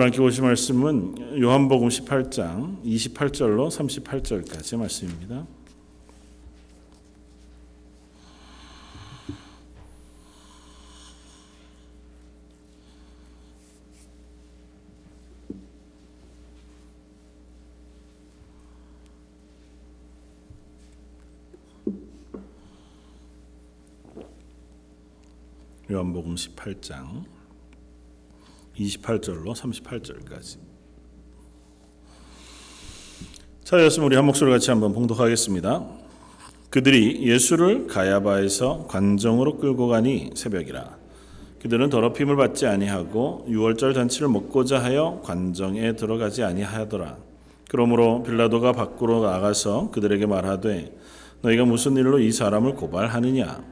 함께 보실 말씀은 요한복음 18장 28절로 38절까지 말씀입니다. 요한복음 18장 28절로 38절까지. 자, 여러분 우리 한 목소리 같이 한번 봉독하겠습니다. 그들이 예수를 가야바에서 관정으로 끌고 가니 새벽이라. 그들은 더럽힘을 받지 아니하고 유월절 잔치를 먹고자 하여 관정에 들어가지 아니하더라. 그러므로 빌라도가 밖으로 나가서 그들에게 말하되 너희가 무슨 일로 이 사람을 고발하느냐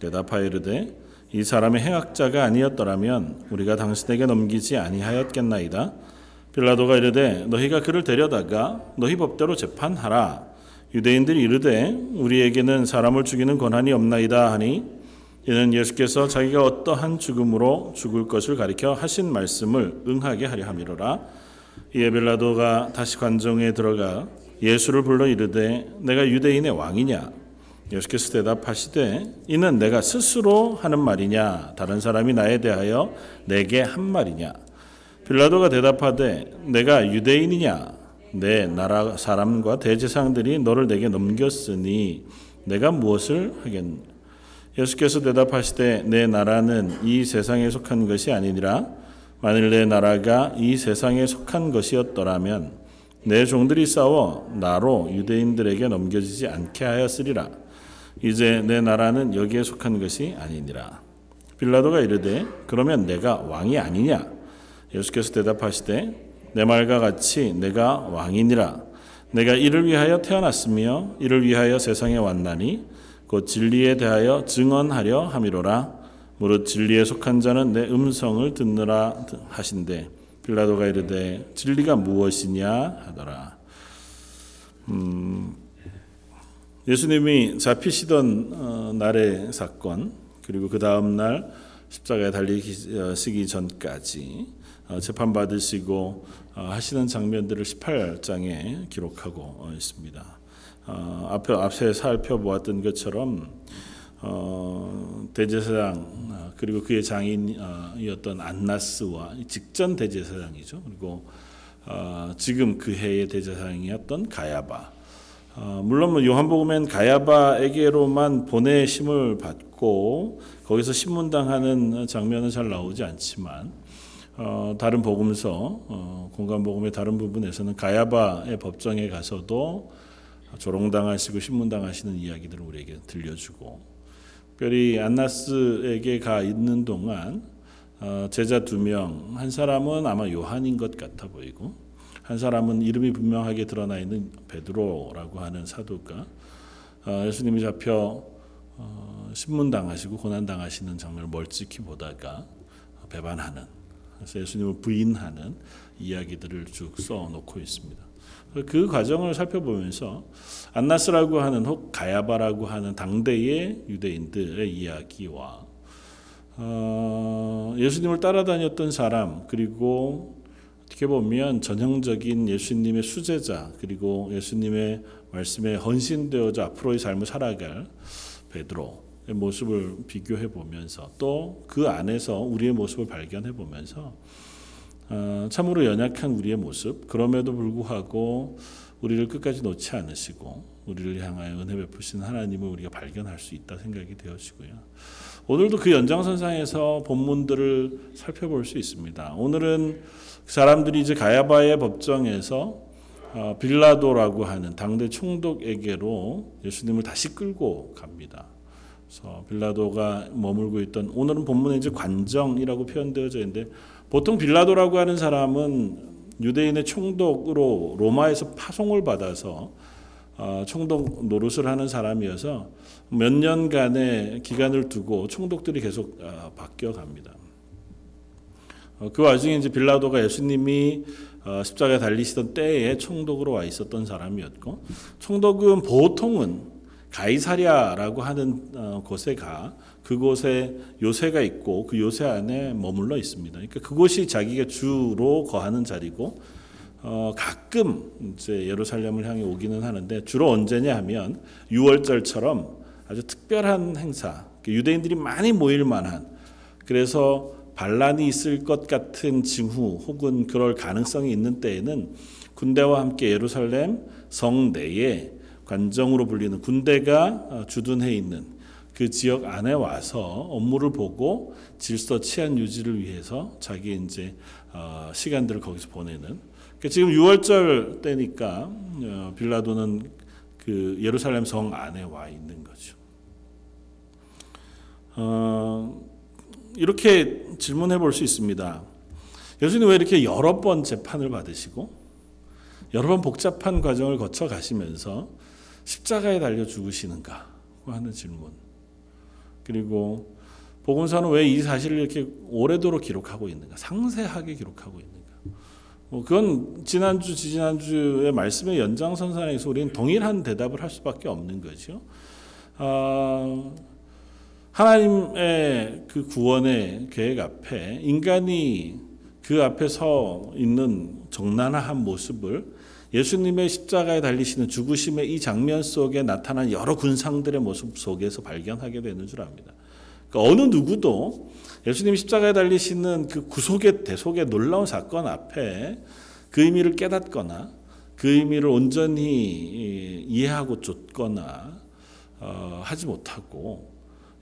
대답하여 이르되 이 사람의 행악자가 아니었더라면 우리가 당신에게 넘기지 아니하였겠나이다. 빌라도가 이르되 너희가 그를 데려다가 너희 법대로 재판하라. 유대인들이 이르되 우리에게는 사람을 죽이는 권한이 없나이다 하니 이는 예수께서 자기가 어떠한 죽음으로 죽을 것을 가리켜 하신 말씀을 응하게 하려 함이로라. 이에 빌라도가 다시 관정에 들어가 예수를 불러 이르되 내가 유대인의 왕이냐 예수께서 대답하시되 이는 내가 스스로 하는 말이냐? 다른 사람이 나에 대하여 내게 한 말이냐? 빌라도가 대답하되 내가 유대인이냐? 내 나라 사람과 대제사장들이 너를 내게 넘겼으니 내가 무엇을 하겠느냐 예수께서 대답하시되 내 나라는 이 세상에 속한 것이 아니니라. 만일 내 나라가 이 세상에 속한 것이었더라면 내 종들이 싸워 나로 유대인들에게 넘겨지지 않게 하였으리라 이제 내 나라는 여기에 속한 것이 아니니라. 빌라도가 이르되 그러면 내가 왕이 아니냐? 예수께서 대답하시되 내 말과 같이 내가 왕이니라. 내가 이를 위하여 태어났으며 이를 위하여 세상에 왔나니 곧 진리에 대하여 증언하려 함이로라. 무릇 진리에 속한 자는 내 음성을 듣느라 하신대. 빌라도가 이르되 진리가 무엇이냐 하더라. 음, 예수님이 잡히시던 어, 날의 사건 그리고 그 다음 날 십자가에 달리시기 전까지 어, 재판 받으시고 어, 하시는 장면들을 18장에 기록하고 있습니다. 앞에 앞에 살펴보았던 것처럼 대제사장 그리고 그의 장인이었던 안나스와 직전 대제사장이죠. 그리고 지금 그 해의 대제사장이었던 가야바 어, 물론 뭐 요한복음엔 가야바에게로만 보내심을 받고 거기서 신문당하는 장면은 잘 나오지 않지만 어, 다른 복음서 어, 공간복음의 다른 부분에서는 가야바의 법정에 가서도 조롱당하시고 신문당하시는 이야기들을 우리에게 들려주고 특별히 안나스에게 가 있는 동안 어, 제자 두 명, 한 사람은 아마 요한인 것 같아 보이고 한 사람은 이름이 분명하게 드러나 있는 베드로라고 하는 사도가 어, 예수님이 잡혀 어, 신문당하시고 고난당하시는 장면을 멀찍이 보다가 배반하는 그래서 예수님을 부인하는 이야기들을 쭉 써놓고 있습니다. 그 과정을 살펴보면서 안나스라고 하는 혹 가야바라고 하는 당대의 유대인들의 이야기와 어, 예수님을 따라다녔던 사람 그리고 어떻게 보면 전형적인 예수님의 수제자 그리고 예수님의 말씀에 헌신되어져 앞으로의 삶을 살아갈 베드로의 모습을 비교해 보면서 또 그 안에서 우리의 모습을 발견해 보면서 어, 참으로 연약한 우리의 모습 그럼에도 불구하고 우리를 끝까지 놓지 않으시고 우리를 향하여 은혜 베푸신 하나님을 우리가 발견할 수 있다 생각이 되어지고요. 오늘도 그 연장선상에서 본문들을 살펴볼 수 있습니다. 오늘은 사람들이 이제 가야바의 법정에서 어, 빌라도라고 하는 당대 총독에게로 예수님을 다시 끌고 갑니다. 그래서 빌라도가 머물고 있던 오늘은 본문에 이제 관정이라고 표현되어져 있는데 보통 빌라도라고 하는 사람은 유대인의 총독으로 로마에서 파송을 받아서 어, 총독 노릇을 하는 사람이어서 몇 년간의 기간을 두고 총독들이 계속 어, 바뀌어 갑니다. 어, 그 와중에 이제 빌라도가 예수님이 어, 십자가에 달리시던 때에 총독으로 와 있었던 사람이었고 총독은 보통은 가이사랴라고 하는 어, 곳에 가 그곳에 요새가 있고 그 요새 안에 머물러 있습니다. 그러니까 그곳이 자기가 주로 거하는 자리고 어, 가끔 이제 예루살렘을 향해 오기는 하는데 주로 언제냐 하면 유월절처럼 아주 특별한 행사, 그 유대인들이 많이 모일 만한 그래서 반란이 있을 것 같은 징후 혹은 그럴 가능성이 있는 때에는 군대와 함께 예루살렘 성 내에 관정으로 불리는 군대가 어, 주둔해 있는 그 지역 안에 와서 업무를 보고 질서 치안 유지를 위해서 자기 이제 어, 시간들을 거기서 보내는 그러니까 지금 6월절 때니까 어, 빌라도는 그 예루살렘 성 안에 와 있는 거죠. 어, 이렇게 질문해 볼 수 있습니다. 예수님 왜 이렇게 여러 번 재판을 받으시고 여러 번 복잡한 과정을 거쳐 가시면서 십자가에 달려 죽으시는가 하는 질문. 그리고 복음서는 왜 이 사실을 이렇게 오래도록 기록하고 있는가? 상세하게 기록하고 있는가? 뭐 그건 지난주 지지난주의 말씀의 연장선상에서 우리는 동일한 대답을 할 수밖에 없는 거죠. 아, 하나님의 그 구원의 계획 앞에 인간이 그 앞에 서 있는 정난한 모습을 예수님의 십자가에 달리시는 죽으심의 이 장면 속에 나타난 여러 군상들의 모습 속에서 발견하게 되는 줄 압니다. 그러니까 어느 누구도 예수님 십자가에 달리시는 그 구속의 대속의 놀라운 사건 앞에 그 의미를 깨닫거나 그 의미를 온전히 이해하고 쫓거나 어, 하지 못하고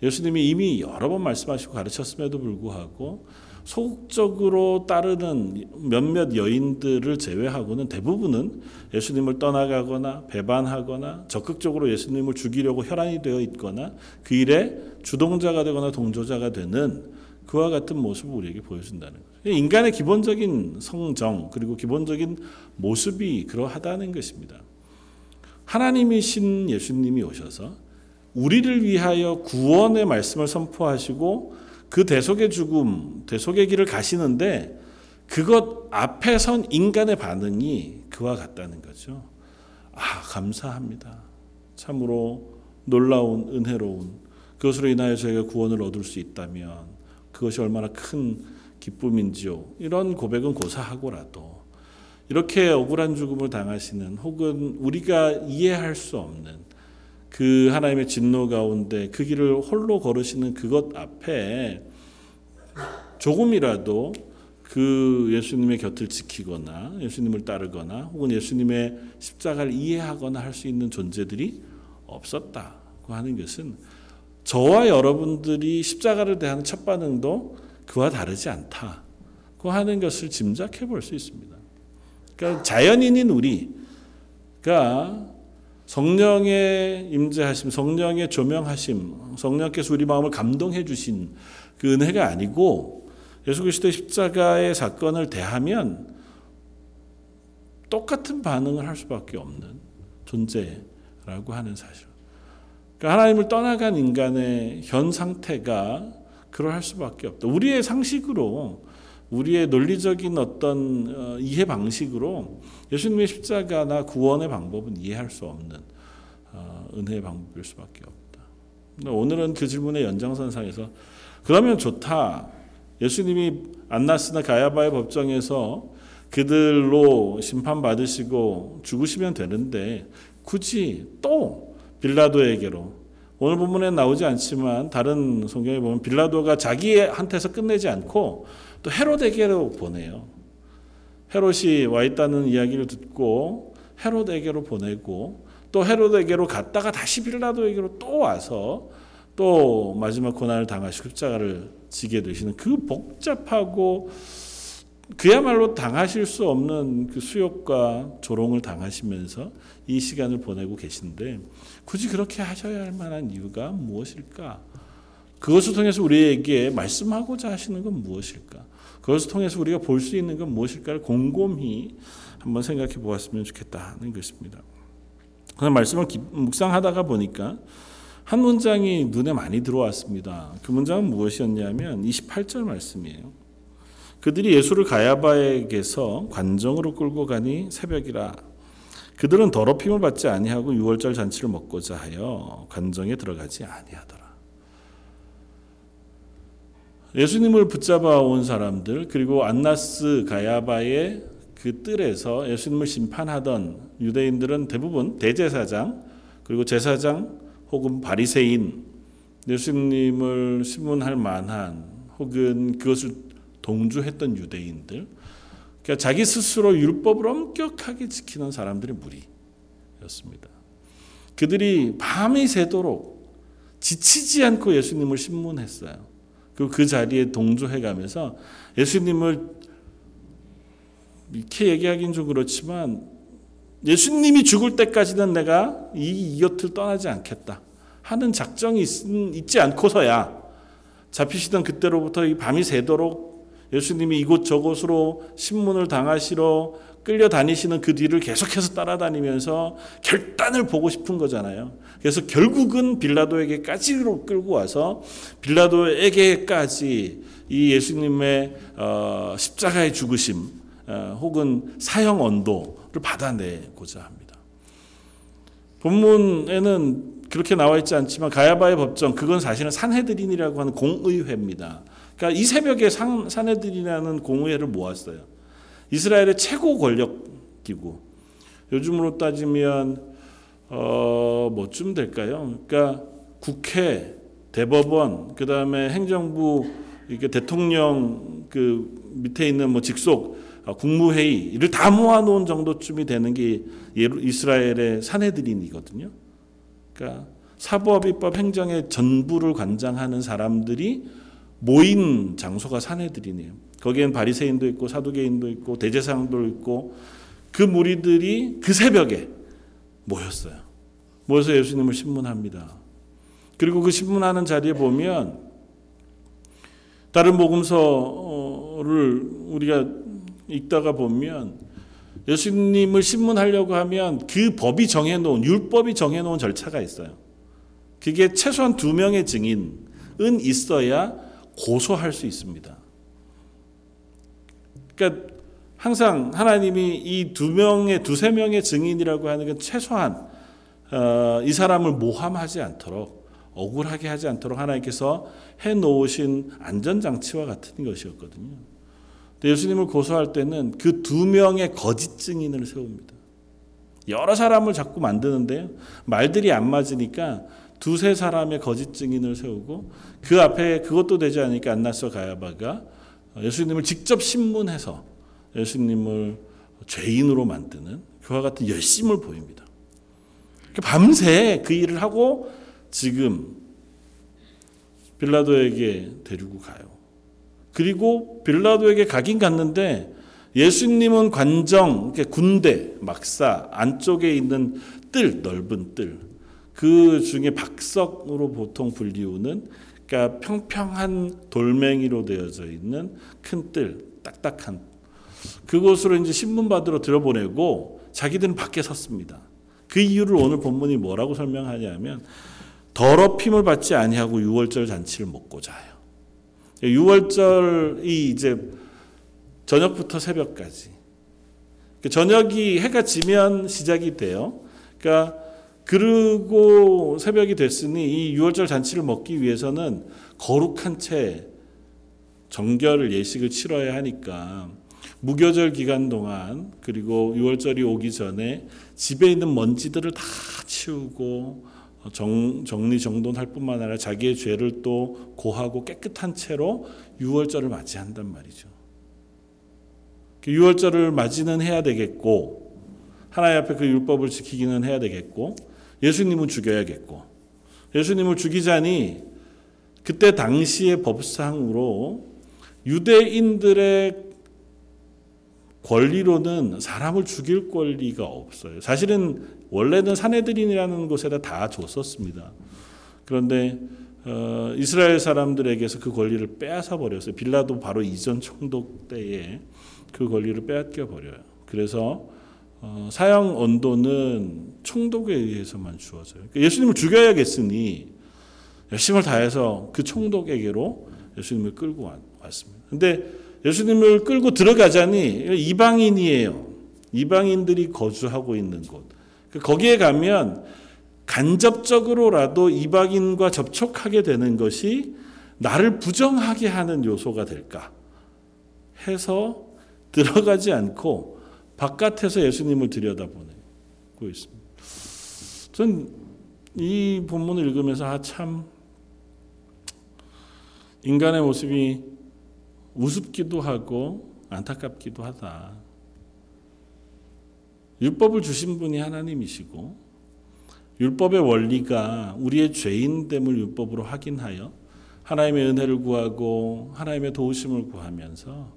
예수님이 이미 여러 번 말씀하시고 가르쳤음에도 불구하고 소극적으로 따르는 몇몇 여인들을 제외하고는 대부분은 예수님을 떠나가거나 배반하거나 적극적으로 예수님을 죽이려고 혈안이 되어 있거나 그 일에 주동자가 되거나 동조자가 되는 그와 같은 모습을 우리에게 보여준다는 거죠. 인간의 기본적인 성정 그리고 기본적인 모습이 그러하다는 것입니다. 하나님이신 예수님이 오셔서 우리를 위하여 구원의 말씀을 선포하시고 그 대속의 죽음, 대속의 길을 가시는데 그것 앞에 선 인간의 반응이 그와 같다는 거죠. 아, 감사합니다. 참으로 놀라운 은혜로운 그것으로 인하여 저희가 구원을 얻을 수 있다면 그것이 얼마나 큰 기쁨인지요. 이런 고백은 고사하고라도 이렇게 억울한 죽음을 당하시는 혹은 우리가 이해할 수 없는 그 하나님의 진노 가운데 그 길을 홀로 걸으시는 그것 앞에 조금이라도 그 예수님의 곁을 지키거나 예수님을 따르거나 혹은 예수님의 십자가를 이해하거나 할 수 있는 존재들이 없었다고 하는 것은 저와 여러분들이 십자가를 대하는 첫 반응도 그와 다르지 않다고 하는 것을 짐작해 볼 수 있습니다. 그러니까 자연인인 우리가 성령의 임재하심, 성령의 조명하심, 성령께서 우리 마음을 감동해 주신 그 은혜가 아니고 예수 그리스도의 십자가의 사건을 대하면 똑같은 반응을 할 수밖에 없는 존재라고 하는 사실. 그러니까 하나님을 떠나간 인간의 현 상태가 그러할 수밖에 없다. 우리의 상식으로 우리의 논리적인 어떤 어, 이해 방식으로 예수님의 십자가나 구원의 방법은 이해할 수 없는 어, 은혜의 방법일 수밖에 없다. 오늘은 그 질문의 연장선상에서 그러면 좋다. 예수님이 안나스나 가야바의 법정에서 그들로 심판받으시고 죽으시면 되는데 굳이 또 빌라도에게로 오늘 본문에 나오지 않지만 다른 성경에 보면 빌라도가 자기한테서 끝내지 않고 또 헤롯에게로 보내요. 헤롯이 와 있다는 이야기를 듣고 헤롯에게로 보내고 또 헤롯에게로 갔다가 다시 빌라도에게로 또 와서 또 마지막 고난을 당하시고 십자가를 지게 되시는 그 복잡하고 그야말로 당하실 수 없는 그 수욕과 조롱을 당하시면서 이 시간을 보내고 계신데 굳이 그렇게 하셔야 할 만한 이유가 무엇일까? 그것을 통해서 우리에게 말씀하고자 하시는 건 무엇일까? 그것을 통해서 우리가 볼 수 있는 건 무엇일까를 곰곰이 한번 생각해 보았으면 좋겠다는 것입니다. 그런 말씀을 묵상하다가 보니까 한 문장이 눈에 많이 들어왔습니다. 그 문장은 무엇이었냐면 28절 말씀이에요. 그들이 예수를 가야바에게서 관정으로 끌고 가니 새벽이라 그들은 더럽힘을 받지 아니하고 유월절 잔치를 먹고자 하여 관정에 들어가지 아니하더라. 예수님을 붙잡아 온 사람들 그리고 안나스 가야바의 그 뜰에서 예수님을 심판하던 유대인들은 대부분 대제사장 그리고 제사장 혹은 바리새인 예수님을 신문할 만한 혹은 그것을 동조했던 유대인들 그러니까 자기 스스로 율법을 엄격하게 지키는 사람들의 무리였습니다. 그들이 밤이 새도록 지치지 않고 예수님을 신문했어요. 그리고 그 자리에 동조해 가면서 예수님을 이렇게 얘기하기는 좀 그렇지만 예수님이 죽을 때까지는 내가 이 곁을 떠나지 않겠다 하는 작정이 있, 지 않고서야 잡히시던 그때로부터 이 밤이 새도록 예수님이 이곳 저곳으로 신문을 당하시러 끌려다니시는 그 뒤를 계속해서 따라다니면서 결단을 보고 싶은 거잖아요. 그래서 결국은 빌라도에게까지로 끌고 와서 빌라도에게까지 이 예수님의 어, 십자가의 죽으심 어, 혹은 사형 언도를 받아내고자 합니다. 본문에는 그렇게 나와 있지 않지만 가야바의 법정 그건 사실은 산헤드린이라고 하는 공의회입니다. 그러니까 이 새벽에 산, 산헤드린이라는 공의회를 모았어요. 이스라엘의 최고 권력 기구. 요즘으로 따지면 어, 뭐쯤 될까요? 그러니까 국회, 대법원, 그 다음에 행정부, 이게 대통령 그 밑에 있는 뭐 직속 어, 국무회의를 다 모아놓은 정도쯤이 되는 게 이스라엘의 사내들인이거든요. 그러니까 사법, 입법, 행정의 전부를 관장하는 사람들이 모인 장소가 사내들이네요. 거기엔 바리새인도 있고 사두개인도 있고 대제사장도 있고 그 무리들이 그 새벽에 모였어요. 모여서 예수님을 신문합니다. 그리고 그 신문하는 자리에 보면 다른 복음서를 우리가 읽다가 보면 예수님을 신문하려고 하면 그 법이 정해놓은 율법이 정해놓은 절차가 있어요. 그게 최소한 두 명의 증인은 있어야 고소할 수 있습니다. 그러니까 항상 하나님이 이 두 명의 두세 명의 증인이라고 하는 건 최소한 어, 이 사람을 모함하지 않도록 억울하게 하지 않도록 하나님께서 해 놓으신 안전 장치와 같은 것이었거든요. 예수님을 고소할 때는 그 두 명의 거짓 증인을 세웁니다. 여러 사람을 자꾸 만드는데요. 말들이 안 맞으니까 두세 사람의 거짓 증인을 세우고 그 앞에 그것도 되지 않으니까 안나서 가야바가 예수님을 직접 신문해서 예수님을 죄인으로 만드는 그와 같은 열심을 보입니다. 밤새 그 일을 하고 지금 빌라도에게 데리고 가요. 그리고 빌라도에게 가긴 갔는데 예수님은 관정, 군대, 막사 안쪽에 있는 뜰, 넓은 뜰, 그 중에 박석으로 보통 불리우는 그러니까 평평한 돌멩이로 되어져 있는 큰 뜰, 딱딱한 그곳으로 이제 신문 받으러 들어보내고 자기들은 밖에 섰습니다. 그 이유를 오늘 본문이 뭐라고 설명하냐면 더럽힘을 받지 아니하고 유월절 잔치를 먹고자 해요. 6월절이 이제 저녁부터 새벽까지. 그 저녁이 해가 지면 시작이 돼요. 그러니까 그리고 새벽이 됐으니 이 6월절 잔치를 먹기 위해서는 거룩한 채 정결을 예식을 치러야 하니까 무교절 기간 동안 그리고 6월절이 오기 전에 집에 있는 먼지들을 다 치우고 정, 정리정돈할 뿐만 아니라 자기의 죄를 또 고하고 깨끗한 채로 유월절을 맞이한단 말이죠. 그 유월절을 맞이는 해야 되겠고 하나님 앞에 그 율법을 지키기는 해야 되겠고 예수님은 죽여야겠고 예수님을 죽이자니 그때 당시의 법상으로 유대인들의 권리로는 사람을 죽일 권리가 없어요. 사실은 원래는 사내들인이라는 곳에다 다 줬었습니다. 그런데 어, 이스라엘 사람들에게서 그 권리를 빼앗아 버렸어요. 빌라도 바로 이전 총독 때에 그 권리를 빼앗겨 버려요. 그래서 어, 사형 언도는 총독에 의해서만 주어져요. 그러니까 예수님을 죽여야겠으니 열심을 다해서 그 총독에게로 예수님을 끌고 왔습니다. 근데 예수님을 끌고 들어가자니 이방인이에요. 이방인들이 거주하고 있는 곳. 그 거기에 가면 간접적으로라도 이방인과 접촉하게 되는 것이 나를 부정하게 하는 요소가 될까 해서 들어가지 않고 바깥에서 예수님을 들여다보고 있습니다. 전 이 본문을 읽으면서 아 참 인간의 모습이 우습기도 하고 안타깝기도 하다. 율법을 주신 분이 하나님이시고 율법의 원리가 우리의 죄인됨을 율법으로 확인하여 하나님의 은혜를 구하고 하나님의 도우심을 구하면서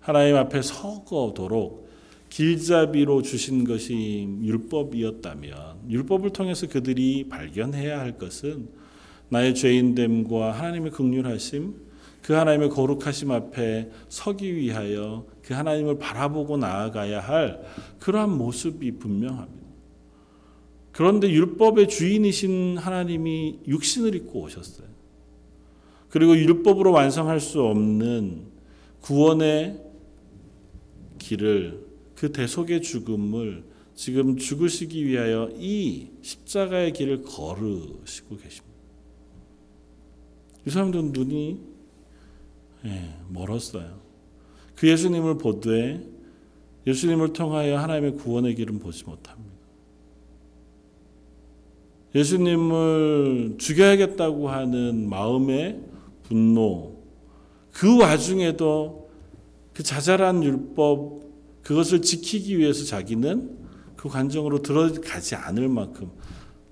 하나님 앞에 서거도록 길잡이로 주신 것이 율법이었다면 율법을 통해서 그들이 발견해야 할 것은 나의 죄인됨과 하나님의 극률하심 그 하나님의 거룩하심 앞에 서기 위하여 그 하나님을 바라보고 나아가야 할 그러한 모습이 분명합니다. 그런데 율법의 주인이신 하나님이 육신을 입고 오셨어요. 그리고 율법으로 완성할 수 없는 구원의 길을 그 대속의 죽음을 지금 죽으시기 위하여 이 십자가의 길을 걸으시고 계십니다. 이 사람들은 눈이 예, 멀었어요. 그 예수님을 보되 예수님을 통하여 하나님의 구원의 길은 보지 못합니다. 예수님을 죽여야겠다고 하는 마음의 분노, 그 와중에도 그 자잘한 율법, 그것을 지키기 위해서 자기는 그 관정으로 들어가지 않을 만큼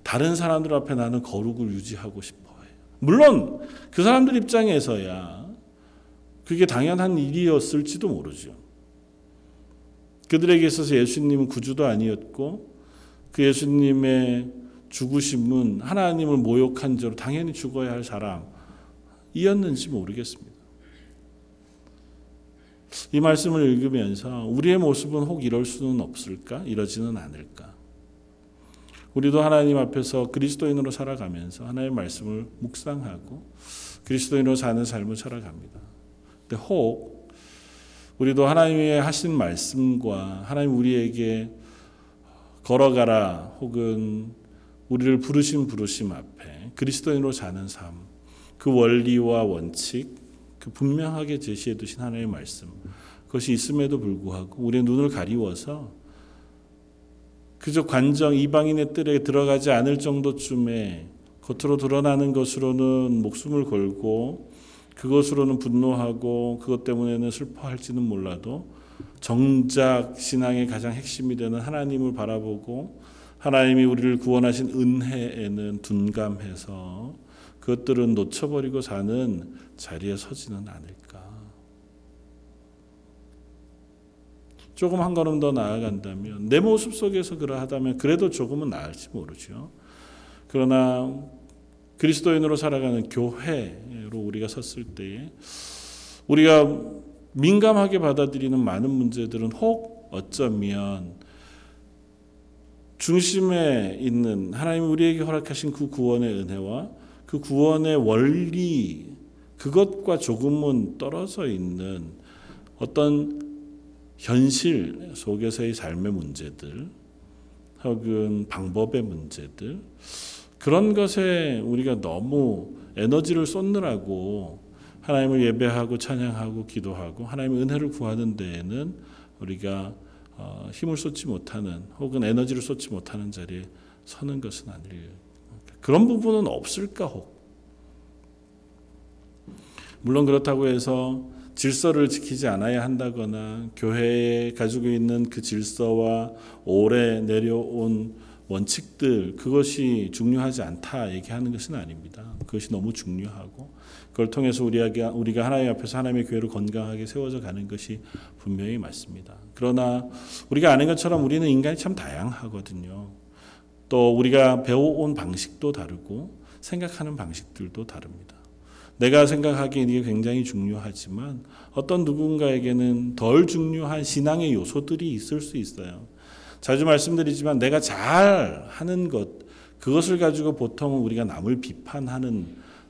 다른 사람들 앞에 나는 거룩을 유지하고 싶어 해요. 물론 그 사람들 입장에서야 그게 당연한 일이었을지도 모르죠. 그들에게 있어서 예수님은 구주도 아니었고 그 예수님의 죽으심은 하나님을 모욕한 죄로 당연히 죽어야 할 사람이었는지 모르겠습니다. 이 말씀을 읽으면서 우리의 모습은 혹 이럴 수는 없을까? 이러지는 않을까? 우리도 하나님 앞에서 그리스도인으로 살아가면서 하나님의 말씀을 묵상하고 그리스도인으로 사는 삶을 살아갑니다. 근데 혹 우리도 하나님의 하신 말씀과 하나님 우리에게 걸어가라 혹은 우리를 부르신 부르심 앞에 그리스도인으로 사는 삶, 그 원리와 원칙, 그 분명하게 제시해 두신 하나님의 말씀, 그 것이 있음에도 불구하고 우리의 눈을 가리워서 그저 관정 이방인의 뜰에 들어가지 않을 정도쯤에 겉으로 드러나는 것으로는 목숨을 걸고 그것으로는 분노하고 그것 때문에는 슬퍼할지는 몰라도 정작 신앙의 가장 핵심이 되는 하나님을 바라보고 하나님이 우리를 구원하신 은혜에는 둔감해서 그것들은 놓쳐버리고 사는 자리에 서지는 않을까. 조금 한 걸음 더 나아간다면 내 모습 속에서 그러하다면 그래도 조금은 나을지 모르죠. 그러나 그리스도인으로 살아가는 교회로 우리가 섰을 때에 우리가 민감하게 받아들이는 많은 문제들은 혹 어쩌면 중심에 있는 하나님 우리에게 허락하신 그 구원의 은혜와 그 구원의 원리 그것과 조금은 떨어져 있는 어떤 현실 속에서의 삶의 문제들 혹은 방법의 문제들 그런 것에 우리가 너무 에너지를 쏟느라고 하나님을 예배하고 찬양하고 기도하고 하나님의 은혜를 구하는 데에는 우리가 어, 힘을 쏟지 못하는 혹은 에너지를 쏟지 못하는 자리에 서는 것은 아니에요. 그런 부분은 없을까 혹. 물론 그렇다고 해서 질서를 지키지 않아야 한다거나 교회에 가지고 있는 그 질서와 오래 내려온 원칙들 그것이 중요하지 않다 얘기하는 것은 아닙니다. 그것이 너무 중요하고 그걸 통해서 우리가 우리가 하나님 앞에서 하나님의 교회를 건강하게 세워져 가는 것이 분명히 맞습니다. 그러나 우리가 아는 것처럼 우리는 인간이 참 다양하거든요. 또 우리가 배워온 방식도 다르고 생각하는 방식들도 다릅니다. 내가 생각하기에 이게 굉장히 중요하지만 어떤 누군가에게는 덜 중요한 신앙의 요소들이 있을 수 있어요. 자주 말씀드리지만 내가 잘 하는 것, 그것을 가지고 보통 우리가 남을 비판하는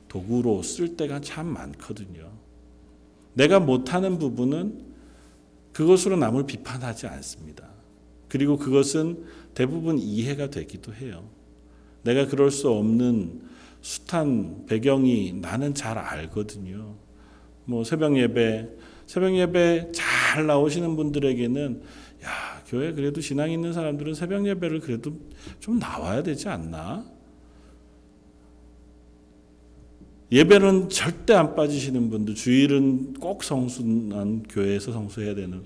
도구로 쓸 때가 참 많거든요. 내가 못하는 부분은 그것으로 남을 비판하지 않습니다. 그리고 그것은 대부분 이해가 되기도 해요. 내가 그럴 수 없는 숱한 배경이 나는 잘 알거든요. 뭐 새벽 예배, 새벽 예배 잘 나오시는 분들에게는 야, 교회 그래도 신앙 있는 사람들은 새벽 예배를 그래도 좀 나와야 되지 않나? 예배는 절대 안 빠지시는 분들, 주일은 꼭 성수난 교회에서 성수해야 되는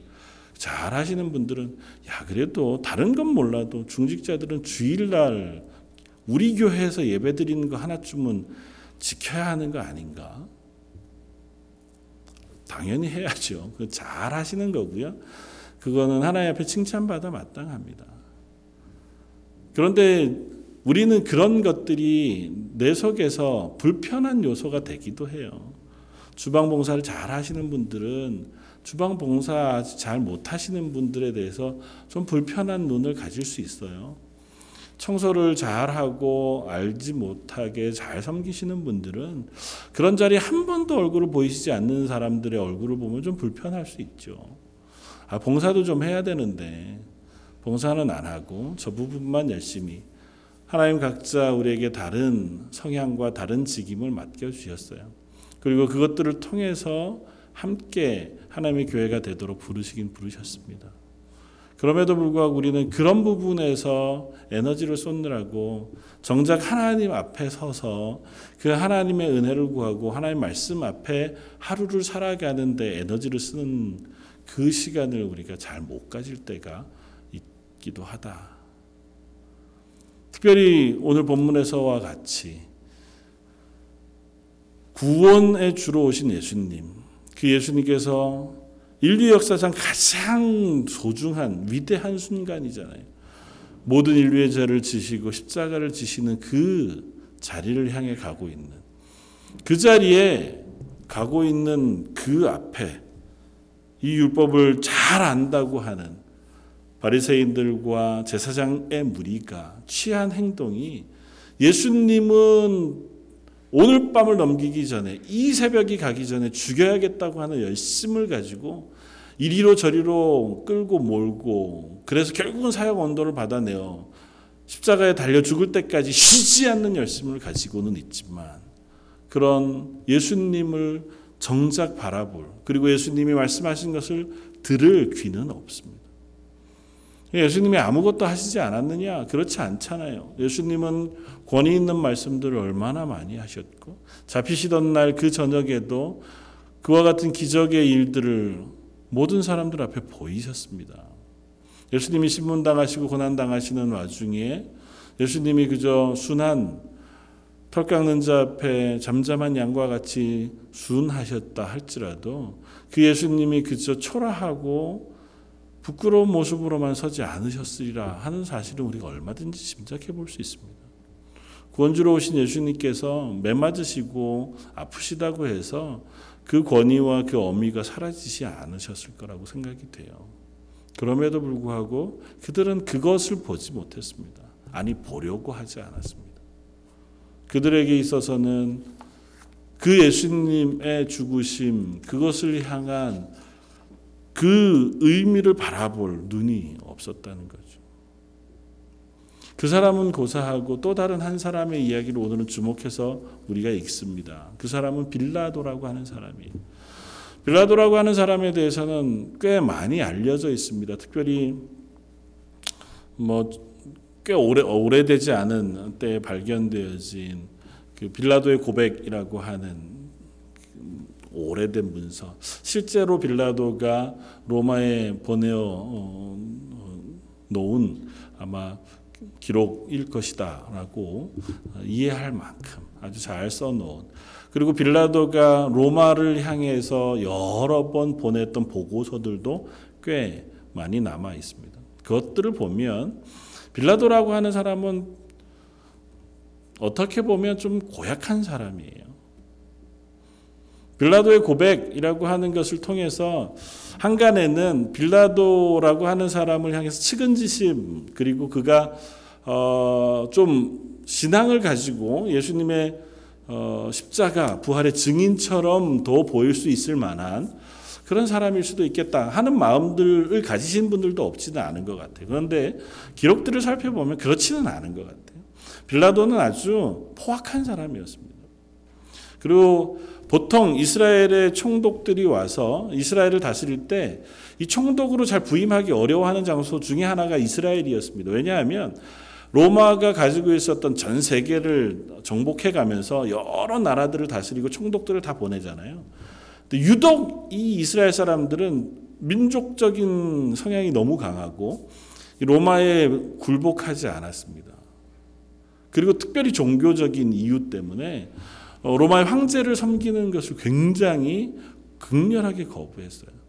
잘 하시는 분들은 야 그래도 다른 건 몰라도 중직자들은 주일날 우리 교회에서 예배 드리는 거 하나쯤은 지켜야 하는 거 아닌가? 당연히 해야죠. 그잘 하시는 거고요. 그거는 하나님 앞에 칭찬받아 마땅합니다. 그런데 우리는 그런 것들이 내 속에서 불편한 요소가 되기도 해요. 주방 봉사를 잘 하시는 분들은 주방 봉사 잘 못 하시는 분들에 대해서 좀 불편한 눈을 가질 수 있어요. 청소를 잘 하고 알지 못하게 잘 섬기시는 분들은 그런 자리에 한 번도 얼굴을 보이시지 않는 사람들의 얼굴을 보면 좀 불편할 수 있죠. 아, 봉사도 좀 해야 되는데 봉사는 안 하고 저 부분만 열심히 하나님 각자 우리에게 다른 성향과 다른 직임을 맡겨 주셨어요. 그리고 그것들을 통해서 함께 하나님의 교회가 되도록 부르시긴 부르셨습니다. 그럼에도 불구하고 우리는 그런 부분에서 에너지를 쏟느라고 정작 하나님 앞에 서서 그 하나님의 은혜를 구하고 하나님 말씀 앞에 하루를 살아가는데 에너지를 쓰는 그 시간을 우리가 잘 못 가질 때가 있기도 하다. 특별히 오늘 본문에서와 같이 구원에 주로 오신 예수님, 그 예수님께서 인류 역사상 가장 소중한 위대한 순간이잖아요. 모든 인류의 죄를 지시고 십자가를 지시는 그 자리를 향해 가고 있는 그 자리에 가고 있는 그 앞에 이 율법을 잘 안다고 하는 바리새인들과 제사장의 무리가 취한 행동이 예수님은 오늘 밤을 넘기기 전에 이 새벽이 가기 전에 죽여야겠다고 하는 열심을 가지고 이리로 저리로 끌고 몰고 그래서 결국은 사형 언도를 받아내어 십자가에 달려 죽을 때까지 쉬지 않는 열심을 가지고는 있지만 그런 예수님을 정작 바라볼 그리고 예수님이 말씀하신 것을 들을 귀는 없습니다. 예수님이 아무것도 하시지 않았느냐? 그렇지 않잖아요. 예수님은 권위 있는 말씀들을 얼마나 많이 하셨고 잡히시던 날 그 저녁에도 그와 같은 기적의 일들을 모든 사람들 앞에 보이셨습니다. 예수님이 신문 당하시고 고난 당하시는 와중에 예수님이 그저 순한 털 깎는 자 앞에 잠잠한 양과 같이 순하셨다 할지라도 그 예수님이 그저 초라하고 부끄러운 모습으로만 서지 않으셨으리라 하는 사실은 우리가 얼마든지 짐작해 볼 수 있습니다. 구원주로 오신 예수님께서 매 맞으시고 아프시다고 해서 그 권위와 그 어미가 사라지지 않으셨을 거라고 생각이 돼요. 그럼에도 불구하고 그들은 그것을 보지 못했습니다. 아니 보려고 하지 않았습니다. 그들에게 있어서는 그 예수님의 죽으심 그것을 향한 그 의미를 바라볼 눈이 없었다는 거죠. 그 사람은 고사하고 또 다른 한 사람의 이야기를 오늘은 주목해서 우리가 읽습니다. 그 사람은 빌라도라고 하는 사람이에요. 빌라도라고 하는 사람에 대해서는 꽤 많이 알려져 있습니다. 특별히 뭐 꽤 오래 오래되지 않은 때에 발견되어진 그 빌라도의 고백이라고 하는 오래된 문서. 실제로 빌라도가 로마에 보내어 놓은 아마 기록일 것이다라고 이해할 만큼 아주 잘 써놓은 그리고 빌라도가 로마를 향해서 여러 번 보냈던 보고서들도 꽤 많이 남아 있습니다. 그것들을 보면 빌라도라고 하는 사람은 어떻게 보면 좀 고약한 사람이에요. 빌라도의 고백이라고 하는 것을 통해서 한간에는 빌라도라고 하는 사람을 향해서 측은지심 그리고 그가 어 좀 신앙을 가지고 예수님의 어 십자가 부활의 증인처럼 더 보일 수 있을 만한 그런 사람일 수도 있겠다 하는 마음들을 가지신 분들도 없지는 않은 것 같아요. 그런데 기록들을 살펴보면 그렇지는 않은 것 같아요. 빌라도는 아주 포악한 사람이었습니다. 그리고 보통 이스라엘의 총독들이 와서 이스라엘을 다스릴 때 이 총독으로 잘 부임하기 어려워하는 장소 중에 하나가 이스라엘이었습니다. 왜냐하면 로마가 가지고 있었던 전 세계를 정복해 가면서 여러 나라들을 다스리고 총독들을 다 보내잖아요. 유독 이 이스라엘 사람들은 민족적인 성향이 너무 강하고 로마에 굴복하지 않았습니다. 그리고 특별히 종교적인 이유 때문에 어, 로마의 황제를 섬기는 것을 굉장히 극렬하게 거부했어요.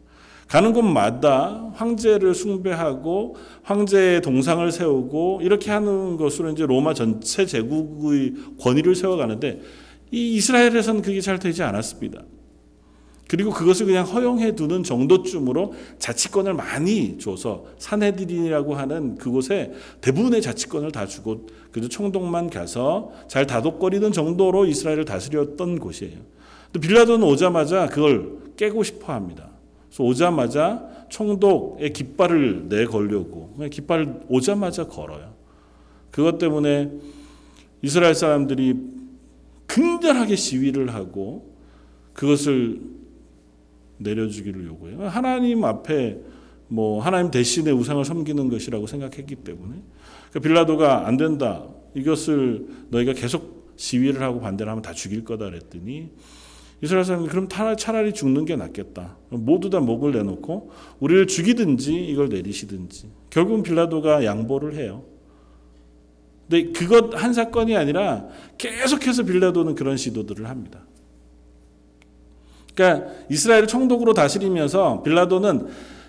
가는 곳마다 황제를 숭배하고 황제의 동상을 세우고 이렇게 하는 것으로 이제 로마 전체 제국의 권위를 세워가는데 이 이스라엘에서는 그게 잘 되지 않았습니다. 그리고 그것을 그냥 허용해 두는 정도쯤으로 자치권을 많이 줘서 사내들이라고 하는 그곳에 대부분의 자치권을 다 주고 그저 총독만 가서 잘 다독거리는 정도로 이스라엘을 다스렸던 곳이에요. 근데 빌라도는 오자마자 그걸 깨고 싶어 합니다. 그래서 오자마자 총독의 깃발을 내걸려고 깃발을 오자마자 걸어요. 그것 때문에 이스라엘 사람들이 극렬하게 시위를 하고 그것을 내려주기를 요구해요. 하나님 앞에 뭐 하나님 대신에 우상을 섬기는 것이라고 생각했기 때문에 그러니까 빌라도가 안 된다. 이것을 너희가 계속 시위를 하고 반대를 하면 다 죽일 거다 그랬더니 이스라엘 사람이 그럼 차라리 죽는 게 낫겠다. 모두 다 목을 내놓고 우리를 죽이든지 이걸 내리시든지. 결국은 빌라도가 양보를 해요. 근데 그것 한 사건이 아니라 계속해서 빌라도는 그런 시도들을 합니다. 그러니까 이스라엘을 총독으로 다스리면서 빌라도는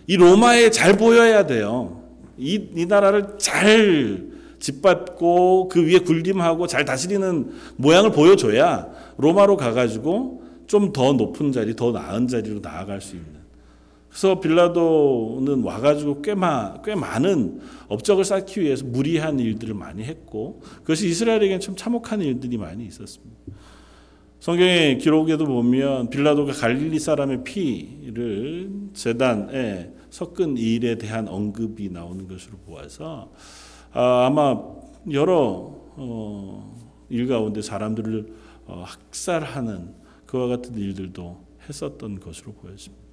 이 로마에 잘 보여야 돼요. 이, 이 나라를 잘 짓밟고 그 위에 군림하고 잘 다스리는 모양을 보여줘야 로마로 가가지고 좀 더 높은 자리, 더 나은 자리로 나아갈 수 있는. 그래서 빌라도는 와가지고 꽤, 마, 꽤 많은 업적을 쌓기 위해서 무리한 일들을 많이 했고 그것이 이스라엘에게는 참 참혹한 일들이 많이 있었습니다. 성경의 기록에도 보면 빌라도가 갈릴리 사람의 피를 제단에 섞은 일에 대한 언급이 나오는 것으로 보아서 아, 마 여러 어, 일 가운데 사람들을 어, 학살하는 그와 같은 일들도 했었던 것으로 보여집니다.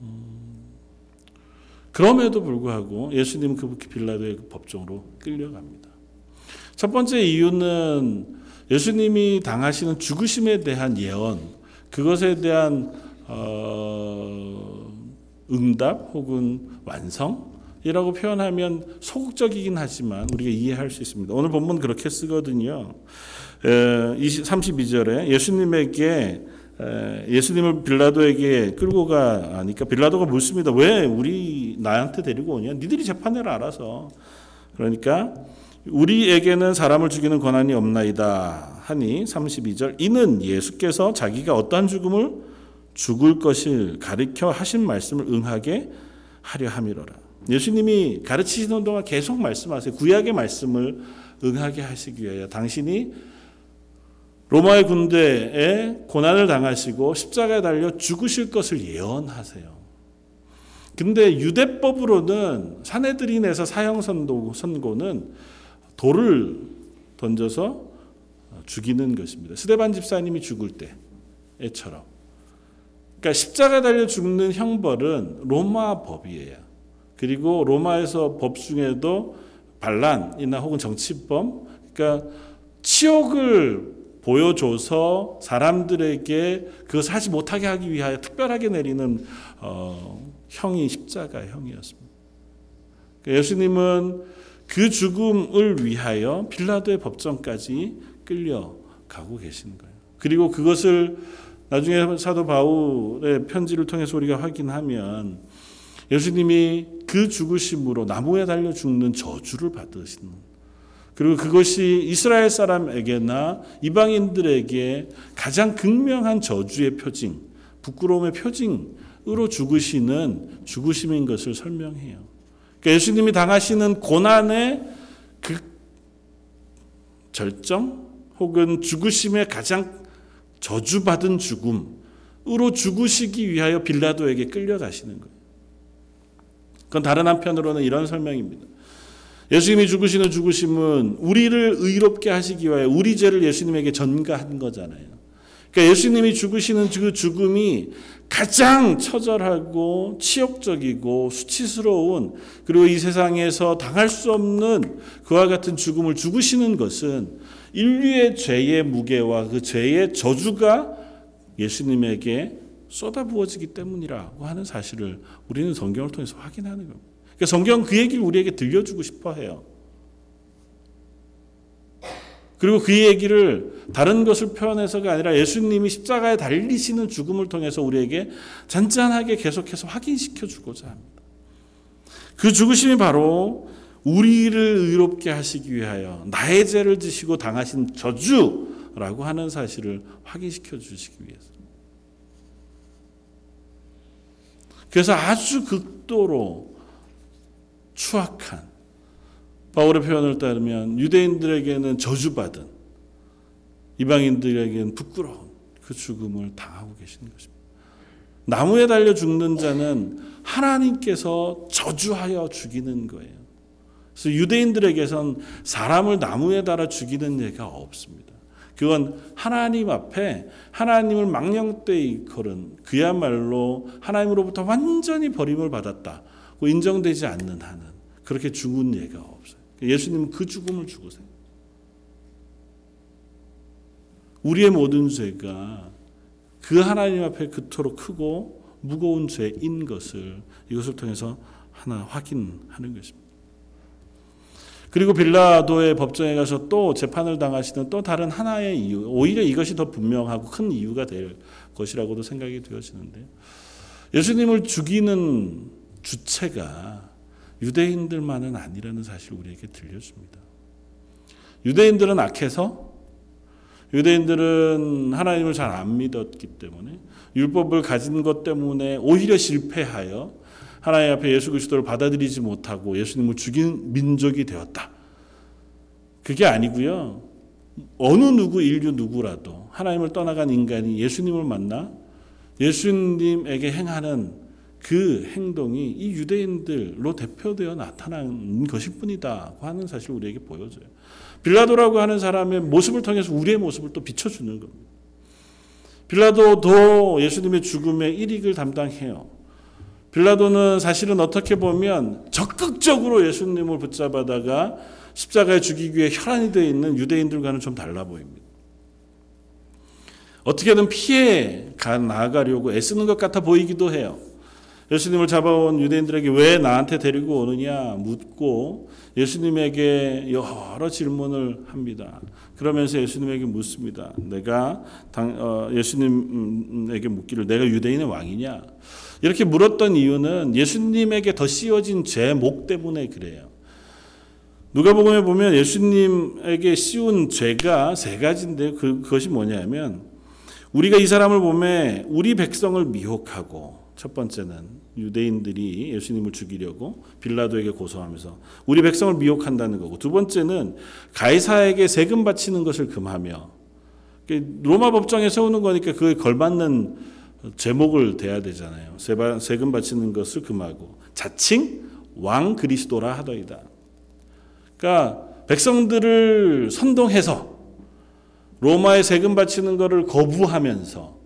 음, 그럼에도 불구하고 예수님은 그 빌라도의 법정으로 끌려갑니다. 첫 번째 이유는 예수님이 당하시는 죽으심에 대한 예언, 그것에 대한 어, 응답 혹은 완성이라고 표현하면 소극적이긴 하지만 우리가 이해할 수 있습니다. 오늘 본문 그렇게 쓰거든요. 32절에 예수님에게 예수님을 빌라도에게 끌고 가니까 빌라도가 묻습니다. 왜 우리 나한테 데리고 오냐? 니들이 재판을 알아서. 그러니까 우리에게는 사람을 죽이는 권한이 없나이다 하니 32절 이는 예수께서 자기가 어떠한 죽음을 죽을 것을 가르쳐 하신 말씀을 응하게 하려 함이로라. 예수님이 가르치시는 동안 계속 말씀하세요. 구약의 말씀을 응하게 하시기 위하여 당신이 로마의 군대에 고난을 당하시고 십자가에 달려 죽으실 것을 예언하세요. 근데 유대법으로는 사내들인에서 사형 선고는 돌을 던져서 죽이는 것입니다. 스데반 집사님이 죽을 때처럼. 그러니까 십자가 달려 죽는 형벌은 로마 법이에요. 그리고 로마에서 법 중에도 반란이나 혹은 정치범, 그러니까 치욕을 보여줘서 사람들에게 그것을 하지 못하게 하기 위하여 특별하게 내리는 어, 형이 십자가 형이었습니다. 그러니까 예수님은 그 죽음을 위하여 빌라도의 법정까지 끌려가고 계신 거예요. 그리고 그것을 나중에 사도 바울의 편지를 통해서 우리가 확인하면 예수님이 그 죽으심으로 나무에 달려 죽는 저주를 받으시는 그리고 그것이 이스라엘 사람에게나 이방인들에게 가장 극명한 저주의 표징, 부끄러움의 표징으로 죽으시는 죽으심인 것을 설명해요. 그러니까 예수님이 당하시는 고난의 그 절정 혹은 죽으심의 가장 저주받은 죽음으로 죽으시기 위하여 빌라도에게 끌려가시는 거예요. 그건 다른 한편으로는 이런 설명입니다. 예수님이 죽으시는 죽으심은 우리를 의롭게 하시기 위하여 우리 죄를 예수님에게 전가한 거잖아요. 그러니까 예수님이 죽으시는 그 죽음이 가장 처절하고 치욕적이고 수치스러운 그리고 이 세상에서 당할 수 없는 그와 같은 죽음을 죽으시는 것은 인류의 죄의 무게와 그 죄의 저주가 예수님에게 쏟아부어지기 때문이라고 하는 사실을 우리는 성경을 통해서 확인하는 겁니다. 그러니까 성경은 그 얘기를 우리에게 들려주고 싶어 해요. 그리고 그 얘기를 다른 것을 표현해서가 아니라 예수님이 십자가에 달리시는 죽음을 통해서 우리에게 잔잔하게 계속해서 확인시켜 주고자 합니다. 그 죽으심이 바로 우리를 의롭게 하시기 위하여 나의 죄를 지시고 당하신 저주라고 하는 사실을 확인시켜 주시기 위해서. 그래서 아주 극도로 추악한 바울의 표현을 따르면 유대인들에게는 저주받은 이방인들에게는 부끄러운 그 죽음을 당하고 계시는 것입니다. 나무에 달려 죽는 자는 하나님께서 저주하여 죽이는 거예요. 그래서 유대인들에게선 사람을 나무에 달아 죽이는 예가 없습니다. 그건 하나님 앞에 하나님을 망령되이 걸은 그야말로 하나님으로부터 완전히 버림을 받았다고 인정되지 않는 한은 그렇게 죽은 예가 없어요. 예수님은 그 죽음을 죽으세요. 우리의 모든 죄가 그 하나님 앞에 그토록 크고 무거운 죄인 것을 이것을 통해서 하나 확인하는 것입니다. 그리고 빌라도의 법정에 가서 또 재판을 당하시는 또 다른 하나의 이유, 오히려 이것이 더 분명하고 큰 이유가 될 것이라고도 생각이 되어지는데 예수님을 죽이는 주체가 유대인들만은 아니라는 사실을 우리에게 들려줍니다. 유대인들은 악해서 유대인들은 하나님을 잘 안 믿었기 때문에 율법을 가진 것 때문에 오히려 실패하여 하나님 앞에 예수 그리스도를 받아들이지 못하고 예수님을 죽인 민족이 되었다. 그게 아니고요. 어느 누구 인류 누구라도 하나님을 떠나간 인간이 예수님을 만나 예수님에게 행하는 그 행동이 이 유대인들로 대표되어 나타난 것일 뿐이다고 하는 사실을 우리에게 보여줘요. 빌라도라고 하는 사람의 모습을 통해서 우리의 모습을 또 비춰주는 겁니다. 빌라도도 예수님의 죽음의 일익을 담당해요. 빌라도는 사실은 어떻게 보면 적극적으로 예수님을 붙잡아다가 십자가에 죽이기 위해 혈안이 되어 있는 유대인들과는 좀 달라 보입니다. 어떻게든 피해 가 나아가려고 애쓰는 것 같아 보이기도 해요. 예수님을 잡아온 유대인들에게 왜 나한테 데리고 오느냐 묻고 예수님에게 여러 질문을 합니다. 그러면서 예수님에게 묻습니다. 내가 당, 어, 예수님에게 묻기를 내가 유대인의 왕이냐? 이렇게 물었던 이유는 예수님에게 더 씌워진 죄목 때문에 그래요. 누가복음에 보면 예수님에게 씌운 죄가 세 가지인데 그, 그것이 뭐냐면 우리가 이 사람을 보면 우리 백성을 미혹하고 첫 번째는 유대인들이 예수님을 죽이려고 빌라도에게 고소하면서 우리 백성을 미혹한다는 거고 두 번째는 가이사에게 세금 바치는 것을 금하며 로마 법정에 세우는 거니까 그에 걸맞는 제목을 대야 되잖아요. 세금 바치는 것을 금하고 자칭 왕 그리스도라 하더이다. 그러니까 백성들을 선동해서 로마에 세금 바치는 것을 거부하면서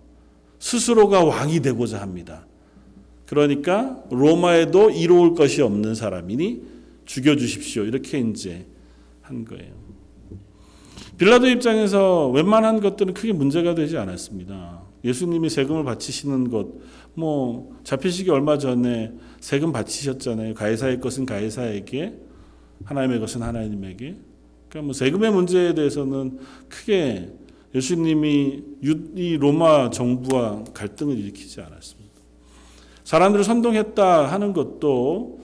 스스로가 왕이 되고자 합니다. 그러니까 로마에도 이로울 것이 없는 사람이니 죽여 주십시오. 이렇게 이제 한 거예요. 빌라도 입장에서 웬만한 것들은 크게 문제가 되지 않았습니다. 예수님이 세금을 바치시는 것, 뭐 잡히시기 얼마 전에 세금 바치셨잖아요. 가이사의 것은 가이사에게, 하나님의 것은 하나님에게. 그러니까 뭐 세금의 문제에 대해서는 크게 예수님이 이 로마 정부와 갈등을 일으키지 않았습니다. 사람들을 선동했다 하는 것도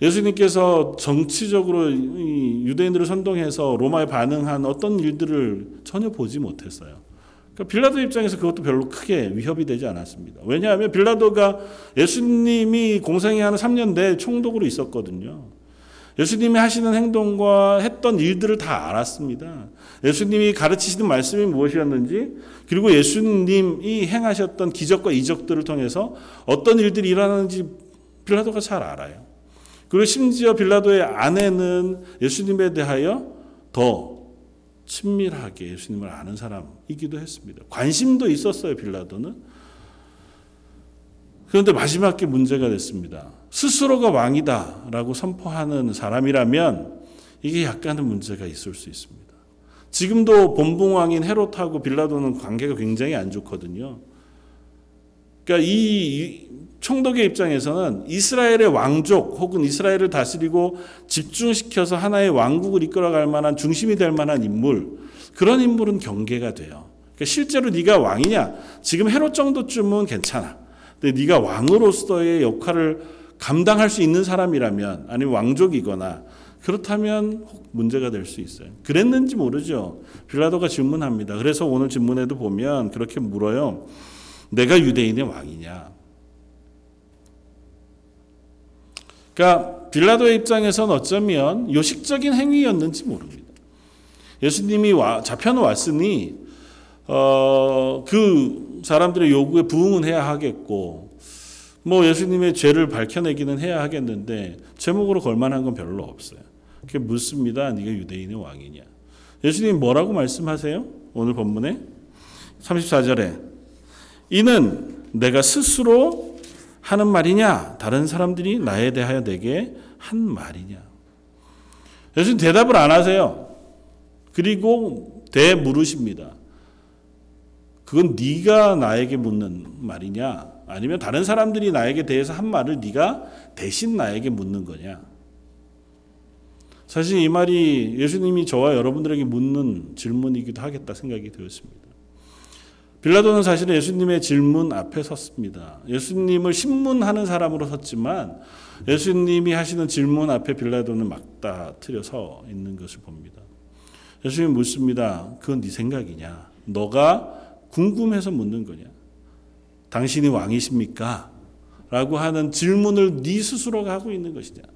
예수님께서 정치적으로 유대인들을 선동해서 로마에 반응한 어떤 일들을 전혀 보지 못했어요. 그러니까 빌라도 입장에서 그것도 별로 크게 위협이 되지 않았습니다. 왜냐하면 빌라도가 예수님이 공생애하는 3년 내 총독으로 있었거든요. 예수님이 하시는 행동과 했던 일들을 다 알았습니다. 예수님이 가르치시는 말씀이 무엇이었는지, 그리고 예수님이 행하셨던 기적과 이적들을 통해서 어떤 일들이 일어나는지 빌라도가 잘 알아요. 그리고 심지어 빌라도의 아내는 예수님에 대하여 더 친밀하게 예수님을 아는 사람이기도 했습니다. 관심도 있었어요, 빌라도는. 그런데 마지막에 문제가 됐습니다. 스스로가 왕이다라고 선포하는 사람이라면 이게 약간의 문제가 있을 수 있습니다. 지금도 본붕왕인 헤롯하고 빌라도는 관계가 굉장히 안 좋거든요. 그러니까 이 총독의 입장에서는 이스라엘의 왕족 혹은 이스라엘을 다스리고 집중시켜서 하나의 왕국을 이끌어갈 만한 중심이 될 만한 인물 그런 인물은 경계가 돼요. 그러니까 실제로 네가 왕이냐? 지금 헤롯 정도쯤은 괜찮아. 근데 네가 왕으로서의 역할을 감당할 수 있는 사람이라면 아니면 왕족이거나 그렇다면 혹 문제가 될 수 있어요. 그랬는지 모르죠. 빌라도가 질문합니다. 그래서 오늘 질문에도 보면 그렇게 물어요. 내가 유대인의 왕이냐? 그러니까 빌라도의 입장에서는 어쩌면 요식적인 행위였는지 모릅니다. 예수님이 와, 잡혀는 왔으니 어, 그 사람들의 요구에 부응은 해야 하겠고 뭐 예수님의 죄를 밝혀내기는 해야 하겠는데 제목으로 걸만한 건 별로 없어요. 그게 묻습니다. 네가 유대인의 왕이냐? 예수님 뭐라고 말씀하세요? 오늘 본문에 34절에 이는 내가 스스로 하는 말이냐? 다른 사람들이 나에 대하여 내게 한 말이냐? 예수님 대답을 안 하세요. 그리고 대물으십니다. 그건 네가 나에게 묻는 말이냐? 아니면 다른 사람들이 나에게 대해서 한 말을 네가 대신 나에게 묻는 거냐? 사실 이 말이 예수님이 저와 여러분들에게 묻는 질문이기도 하겠다 생각이 되었습니다. 빌라도는 사실 예수님의 질문 앞에 섰습니다. 예수님을 신문하는 사람으로 섰지만 예수님이 하시는 질문 앞에 빌라도는 막다트려 서 있는 것을 봅니다. 예수님 묻습니다. 그건 네 생각이냐? 너가 궁금해서 묻는 거냐? 당신이 왕이십니까? 라고 하는 질문을 네 스스로가 하고 있는 것이냐?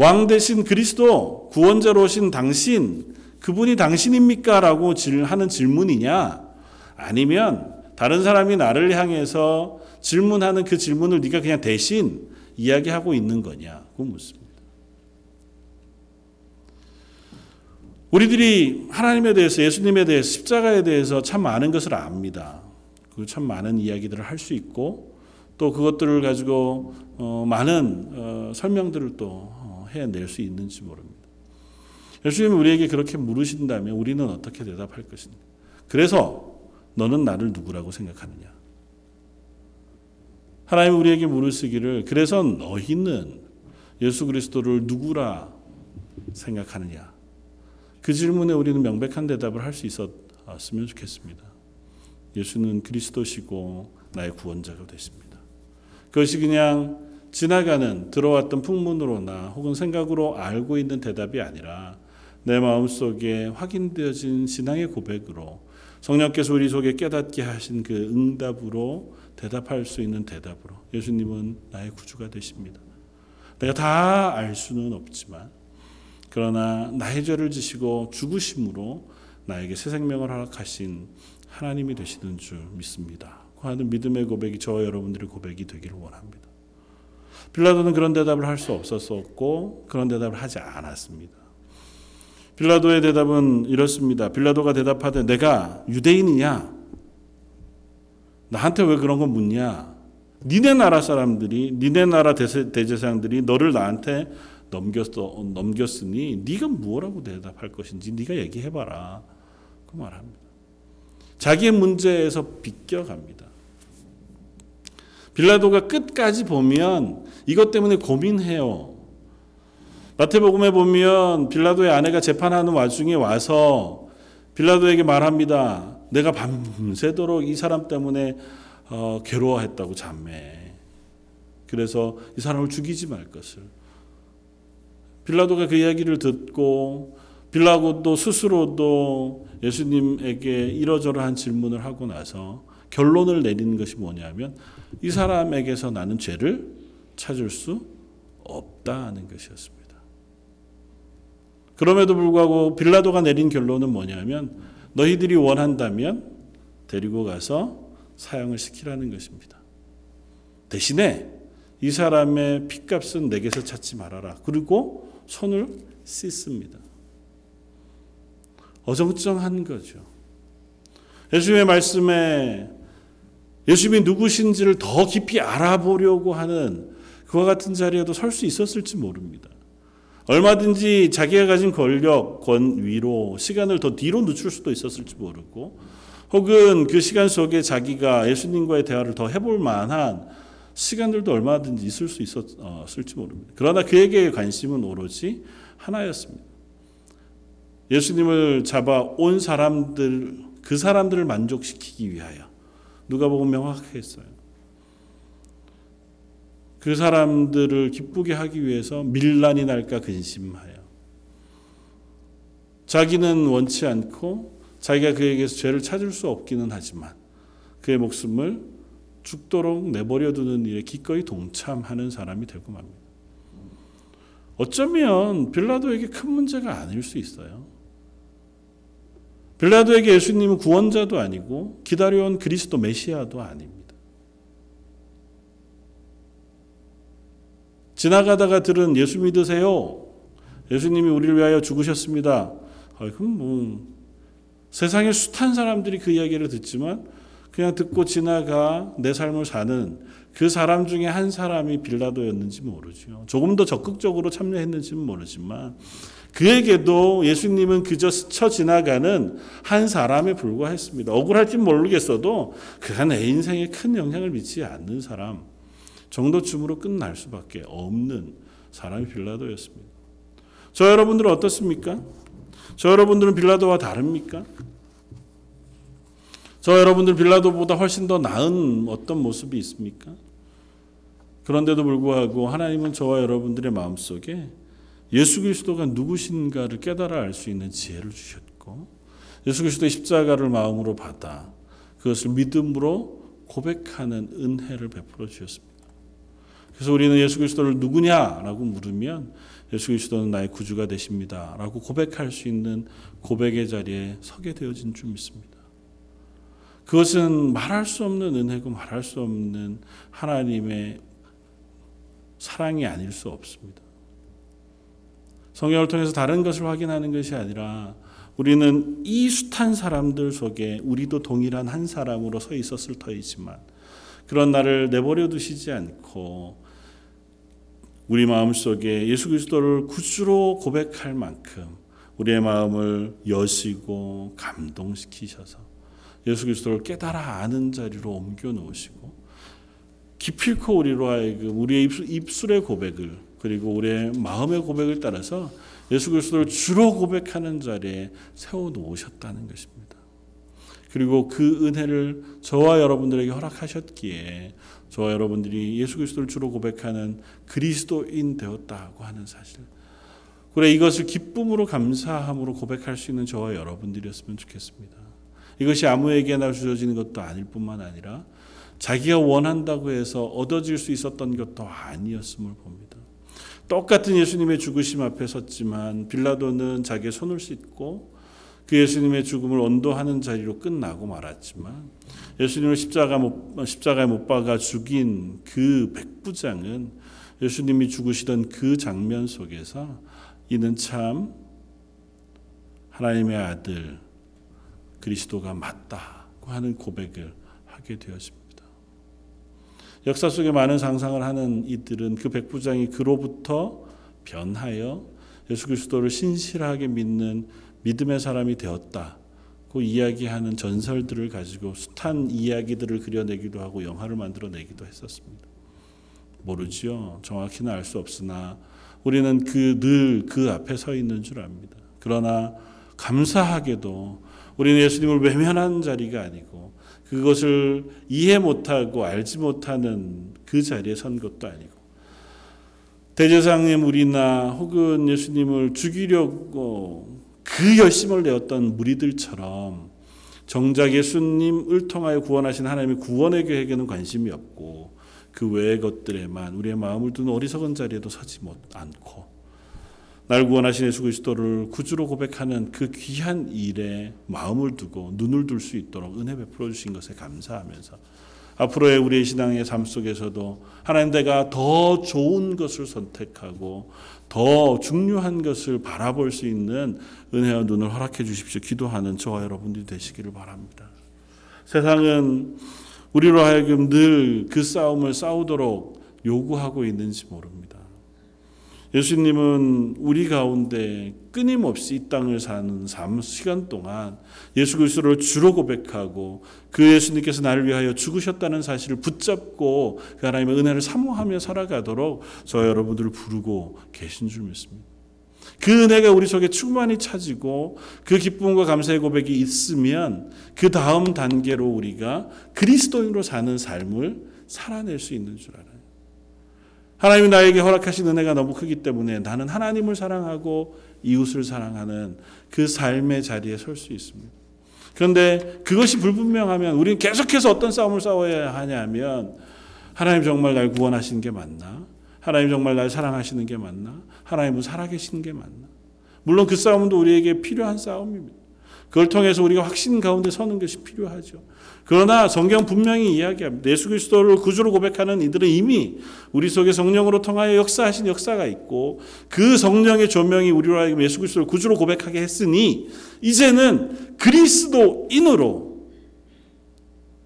왕 대신 그리스도 구원자로 오신 당신 그분이 당신입니까? 라고 하는 질문이냐? 아니면 다른 사람이 나를 향해서 질문하는 그 질문을 네가 그냥 대신 이야기하고 있는 거냐고 묻습니다. 우리들이 하나님에 대해서 예수님에 대해서 십자가에 대해서 참 많은 것을 압니다. 그참 많은 이야기들을 할 수 있고 또 그것들을 가지고 어 많은 어 설명들을 또 어, 해낼 수 있는지 모릅니다. 예수님이 우리에게 그렇게 물으신다면 우리는 어떻게 대답할 것인가? 그래서 너는 나를 누구라고 생각하느냐? 하나님 우리에게 물으시기를 그래서 너희는 예수 그리스도를 누구라 생각하느냐? 그 질문에 우리는 명백한 대답을 할 수 있었으면 좋겠습니다. 예수는 그리스도시고 나의 구원자가 되십니다. 그것이 그냥 지나가는 들어왔던 풍문으로나 혹은 생각으로 알고 있는 대답이 아니라 내 마음 속에 확인되어진 신앙의 고백으로 성령께서 우리 속에 깨닫게 하신 그 응답으로 대답할 수 있는 대답으로 예수님은 나의 구주가 되십니다. 내가 다 알 수는 없지만 그러나 나의 죄를 지시고 죽으심으로 나에게 새 생명을 허락하신 하나님이 되시는 줄 믿습니다. 그 하는 믿음의 고백이 저와 여러분들의 고백이 되기를 원합니다. 빌라도는 그런 대답을 할 수 없었었고 그런 대답을 하지 않았습니다. 빌라도의 대답은 이렇습니다. 빌라도가 대답하되 내가 유대인이냐? 나한테 왜 그런 거 묻냐? 니네 나라 사람들이 니네 나라 대제사장들이 너를 나한테 넘겼어 넘겼으니 네가 무엇라고 대답할 것인지 네가 얘기해 봐라. 그 말합니다. 자기의 문제에서 비껴갑니다. 빌라도가 끝까지 보면 이것 때문에 고민해요. 마태복음에 보면 빌라도의 아내가 재판하는 와중에 와서 빌라도에게 말합니다. 내가 밤새도록 이 사람 때문에 어, 괴로워했다고 잠에. 그래서 이 사람을 죽이지 말 것을. 빌라도가 그 이야기를 듣고 빌라도도 스스로도 예수님에게 이러저러한 질문을 하고 나서 결론을 내리는 것이 뭐냐면 이 사람에게서 나는 죄를 찾을 수 없다는 것이었습니다. 그럼에도 불구하고 빌라도가 내린 결론은 뭐냐면 너희들이 원한다면 데리고 가서 사형을 시키라는 것입니다. 대신에 이 사람의 핏값은 내게서 찾지 말아라. 그리고 손을 씻습니다. 어정쩡한 거죠. 예수님의 말씀에 예수님이 누구신지를 더 깊이 알아보려고 하는 그와 같은 자리에도 설 수 있었을지 모릅니다. 얼마든지 자기가 가진 권력, 권위로 시간을 더 뒤로 늦출 수도 있었을지 모르고 혹은 그 시간 속에 자기가 예수님과의 대화를 더 해볼 만한 시간들도 얼마든지 있을 수 있었을지 모릅니다. 그러나 그에게의 관심은 오로지 하나였습니다. 예수님을 잡아 온 사람들, 그 사람들을 만족시키기 위하여 누가 보면 명확하게 했어요. 그 사람들을 기쁘게 하기 위해서 밀란이 날까 근심하여 자기는 원치 않고 자기가 그에게서 죄를 찾을 수 없기는 하지만 그의 목숨을 죽도록 내버려 두는 일에 기꺼이 동참하는 사람이 되고 맙니다. 어쩌면 빌라도에게 큰 문제가 아닐 수 있어요. 빌라도에게 예수님은 구원자도 아니고 기다려온 그리스도 메시아도 아닙니다. 지나가다가 들은 예수 믿으세요. 예수님이 우리를 위하여 죽으셨습니다. 아, 그럼 뭐 세상에 숱한 사람들이 그 이야기를 듣지만 그냥 듣고 지나가 내 삶을 사는 그 사람 중에 한 사람이 빌라도였는지 모르죠. 조금 더 적극적으로 참여했는지는 모르지만 그에게도 예수님은 그저 스쳐 지나가는 한 사람에 불과했습니다. 억울할지 모르겠어도 그가 내 인생에 큰 영향을 미치지 않는 사람 정도쯤으로 끝날 수밖에 없는 사람이 빌라도였습니다. 저 여러분들은 어떻습니까? 저 여러분들은 빌라도와 다릅니까? 저 여러분들 빌라도보다 훨씬 더 나은 어떤 모습이 있습니까? 그런데도 불구하고 하나님은 저와 여러분들의 마음속에 예수 그리스도가 누구신가를 깨달아 알 수 있는 지혜를 주셨고 예수 그리스도의 십자가를 마음으로 받아 그것을 믿음으로 고백하는 은혜를 베풀어 주셨습니다. 그래서 우리는 예수 그리스도를 누구냐라고 물으면 예수 그리스도는 나의 구주가 되십니다라고 고백할 수 있는 고백의 자리에 서게 되어진 줄 믿습니다. 그것은 말할 수 없는 은혜고 말할 수 없는 하나님의 사랑이 아닐 수 없습니다. 성경을 통해서 다른 것을 확인하는 것이 아니라 우리는 이 숱한 사람들 속에 우리도 동일한 한 사람으로 서 있었을 터이지만 그런 나를 내버려 두시지 않고 우리 마음 속에 예수 그리스도를 구주로 고백할 만큼 우리의 마음을 여시고 감동시키셔서 예수 그리스도를 깨달아 아는 자리로 옮겨 놓으시고 기필코 우리로 하여금 우리의 입술 의 고백을 그리고 우리의 마음의 고백을 따라서 예수 그리스도를 주로 고백하는 자리에 세워 놓으셨다는 것입니다. 그리고 그 은혜를 저와 여러분들에게 허락하셨기에 저와 여러분들이 예수 그리스도를 주로 고백하는 그리스도인 되었다고 하는 사실. 그래 이것을 기쁨으로 감사함으로 고백할 수 있는 저와 여러분들이었으면 좋겠습니다. 이것이 아무에게나 주어지는 것도 아닐 뿐만 아니라 자기가 원한다고 해서 얻어질 수 있었던 것도 아니었음을 봅니다. 똑같은 예수님의 죽으심 앞에 섰지만 빌라도는 자기의 손을 씻고 그 예수님의 죽음을 언도하는 자리로 끝나고 말았지만 예수님을 십자가 못, 십자가에 못 박아 죽인 그 백부장은 예수님이 죽으시던 그 장면 속에서 이는 참 하나님의 아들 그리스도가 맞다고 하는 고백을 하게 되었습니다. 역사 속에 많은 상상을 하는 이들은 그 백부장이 그로부터 변하여 예수 그리스도를 신실하게 믿는 믿음의 사람이 되었다고 이야기하는 전설들을 가지고 숱한 이야기들을 그려내기도 하고 영화를 만들어내기도 했었습니다. 모르지요. 정확히는 알 수 없으나 우리는 그 늘그 앞에 서 있는 줄 압니다. 그러나 감사하게도 우리는 예수님을 외면한 자리가 아니고 그것을 이해 못하고 알지 못하는 그 자리에 선 것도 아니고 대제사장의 무리나 혹은 예수님을 죽이려고 그 열심을 내었던 무리들처럼 정작 예수님을 통하여 구원하신 하나님의 구원의 계획에는 관심이 없고 그 외의 것들에만 우리의 마음을 두는 어리석은 자리에도 서지 못 않고 날 구원하신 예수 그리스도를 구주로 고백하는 그 귀한 일에 마음을 두고 눈을 둘 수 있도록 은혜 베풀어 주신 것에 감사하면서 앞으로의 우리의 신앙의 삶 속에서도 하나님 내가 더 좋은 것을 선택하고 더 중요한 것을 바라볼 수 있는 은혜와 눈을 허락해 주십시오. 기도하는 저와 여러분들이 되시기를 바랍니다. 세상은 우리로 하여금 늘 그 싸움을 싸우도록 요구하고 있는지 모릅니다. 예수님은 우리 가운데 끊임없이 이 땅을 사는 삶 시간 동안 예수 그리스도를 주로 고백하고 그 예수님께서 나를 위하여 죽으셨다는 사실을 붙잡고 그 하나님의 은혜를 사모하며 살아가도록 저 여러분들을 부르고 계신 줄 믿습니다. 그 은혜가 우리 속에 충만히 차지고 그 기쁨과 감사의 고백이 있으면 그 다음 단계로 우리가 그리스도인으로 사는 삶을 살아낼 수 있는 줄 알아요. 하나님이 나에게 허락하신 은혜가 너무 크기 때문에 나는 하나님을 사랑하고 이웃을 사랑하는 그 삶의 자리에 설 수 있습니다. 그런데 그것이 불분명하면 우리는 계속해서 어떤 싸움을 싸워야 하냐면 하나님 정말 날 구원하시는 게 맞나? 하나님 정말 날 사랑하시는 게 맞나? 하나님은 살아계시는 게 맞나? 물론 그 싸움도 우리에게 필요한 싸움입니다. 그걸 통해서 우리가 확신 가운데 서는 것이 필요하죠. 그러나 성경 분명히 이야기합니다. 예수 그리스도를 구주로 고백하는 이들은 이미 우리 속에 성령으로 통하여 역사하신 역사가 있고 그 성령의 조명이 우리로 하여금 예수 그리스도를 구주로 고백하게 했으니 이제는 그리스도인으로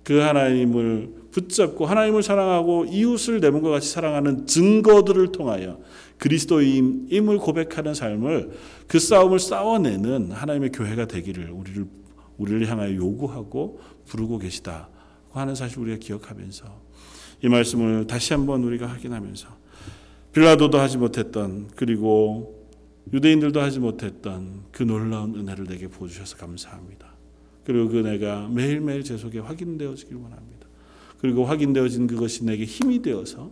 그 하나님을 붙잡고 하나님을 사랑하고 이웃을 내 몸과 같이 사랑하는 증거들을 통하여 그리스도임을 고백하는 삶을 그 싸움을 싸워내는 하나님의 교회가 되기를 우리를 우리를 향하여 요구하고 부르고 계시다 하는 사실 우리가 기억하면서 이 말씀을 다시 한번 우리가 확인하면서 빌라도도 하지 못했던 그리고 유대인들도 하지 못했던 그 놀라운 은혜를 내게 보여주셔서 감사합니다. 그리고 그 은혜가 매일매일 제 속에 확인되어지길 원합니다. 그리고 확인되어진 그것이 내게 힘이 되어서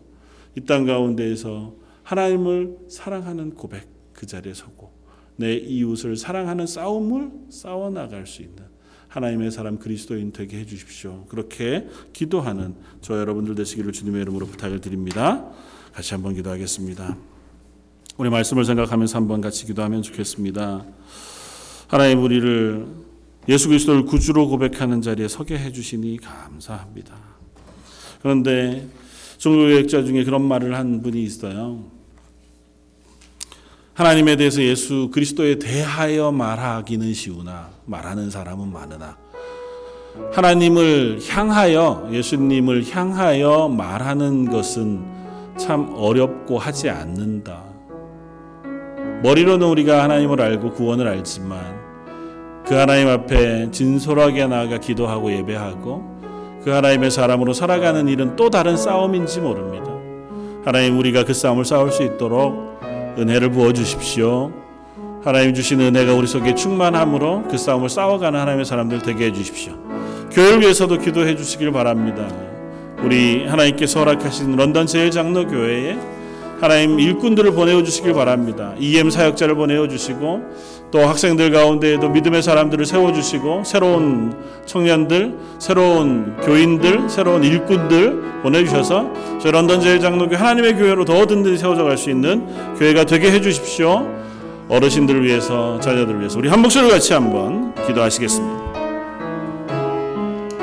이 땅 가운데에서 하나님을 사랑하는 고백 그 자리에 서고 내 이웃을 사랑하는 싸움을 싸워 나갈 수 있는 하나님의 사람 그리스도인 되게 해 주십시오. 그렇게 기도하는 저 여러분들 되시기를 주님의 이름으로 부탁을 드립니다. 같이 한번 기도하겠습니다. 우리 말씀을 생각하면서 한번 같이 기도하면 좋겠습니다. 하나님 우리를 예수 그리스도를 구주로 고백하는 자리에 서게 해 주시니 감사합니다. 그런데 종교개혁자 중에 그런 말을 한 분이 있어요. 하나님에 대해서 예수 그리스도에 대하여 말하기는 쉬우나 말하는 사람은 많으나 하나님을 향하여 예수님을 향하여 말하는 것은 참 어렵고 하지 않는다. 머리로는 우리가 하나님을 알고 구원을 알지만 그 하나님 앞에 진솔하게 나아가 기도하고 예배하고 그 하나님의 사람으로 살아가는 일은 또 다른 싸움인지 모릅니다. 하나님 우리가 그 싸움을 싸울 수 있도록 은혜를 부어 주십시오. 하나님 주신 은혜가 우리 속에 충만함으로 그 싸움을 싸워가는 하나님의 사람들 되게 해 주십시오. 교회를 위해서도 기도해 주시길 바랍니다. 우리 하나님께서 허락하신 런던 제일 장로교회에 하나님 일꾼들을 보내어 주시길 바랍니다. EM 사역자를 보내어 주시고 또 학생들 가운데에도 믿음의 사람들을 세워 주시고 새로운 청년들, 새로운 교인들, 새로운 일꾼들 보내 주셔서 저 런던 제일 장로교 하나님의 교회로 더 든든히 세워져 갈 수 있는 교회가 되게 해 주십시오. 어르신들을 위해서 자녀들을 위해서 우리 한 목소리를 같이 한번 기도하시겠습니다.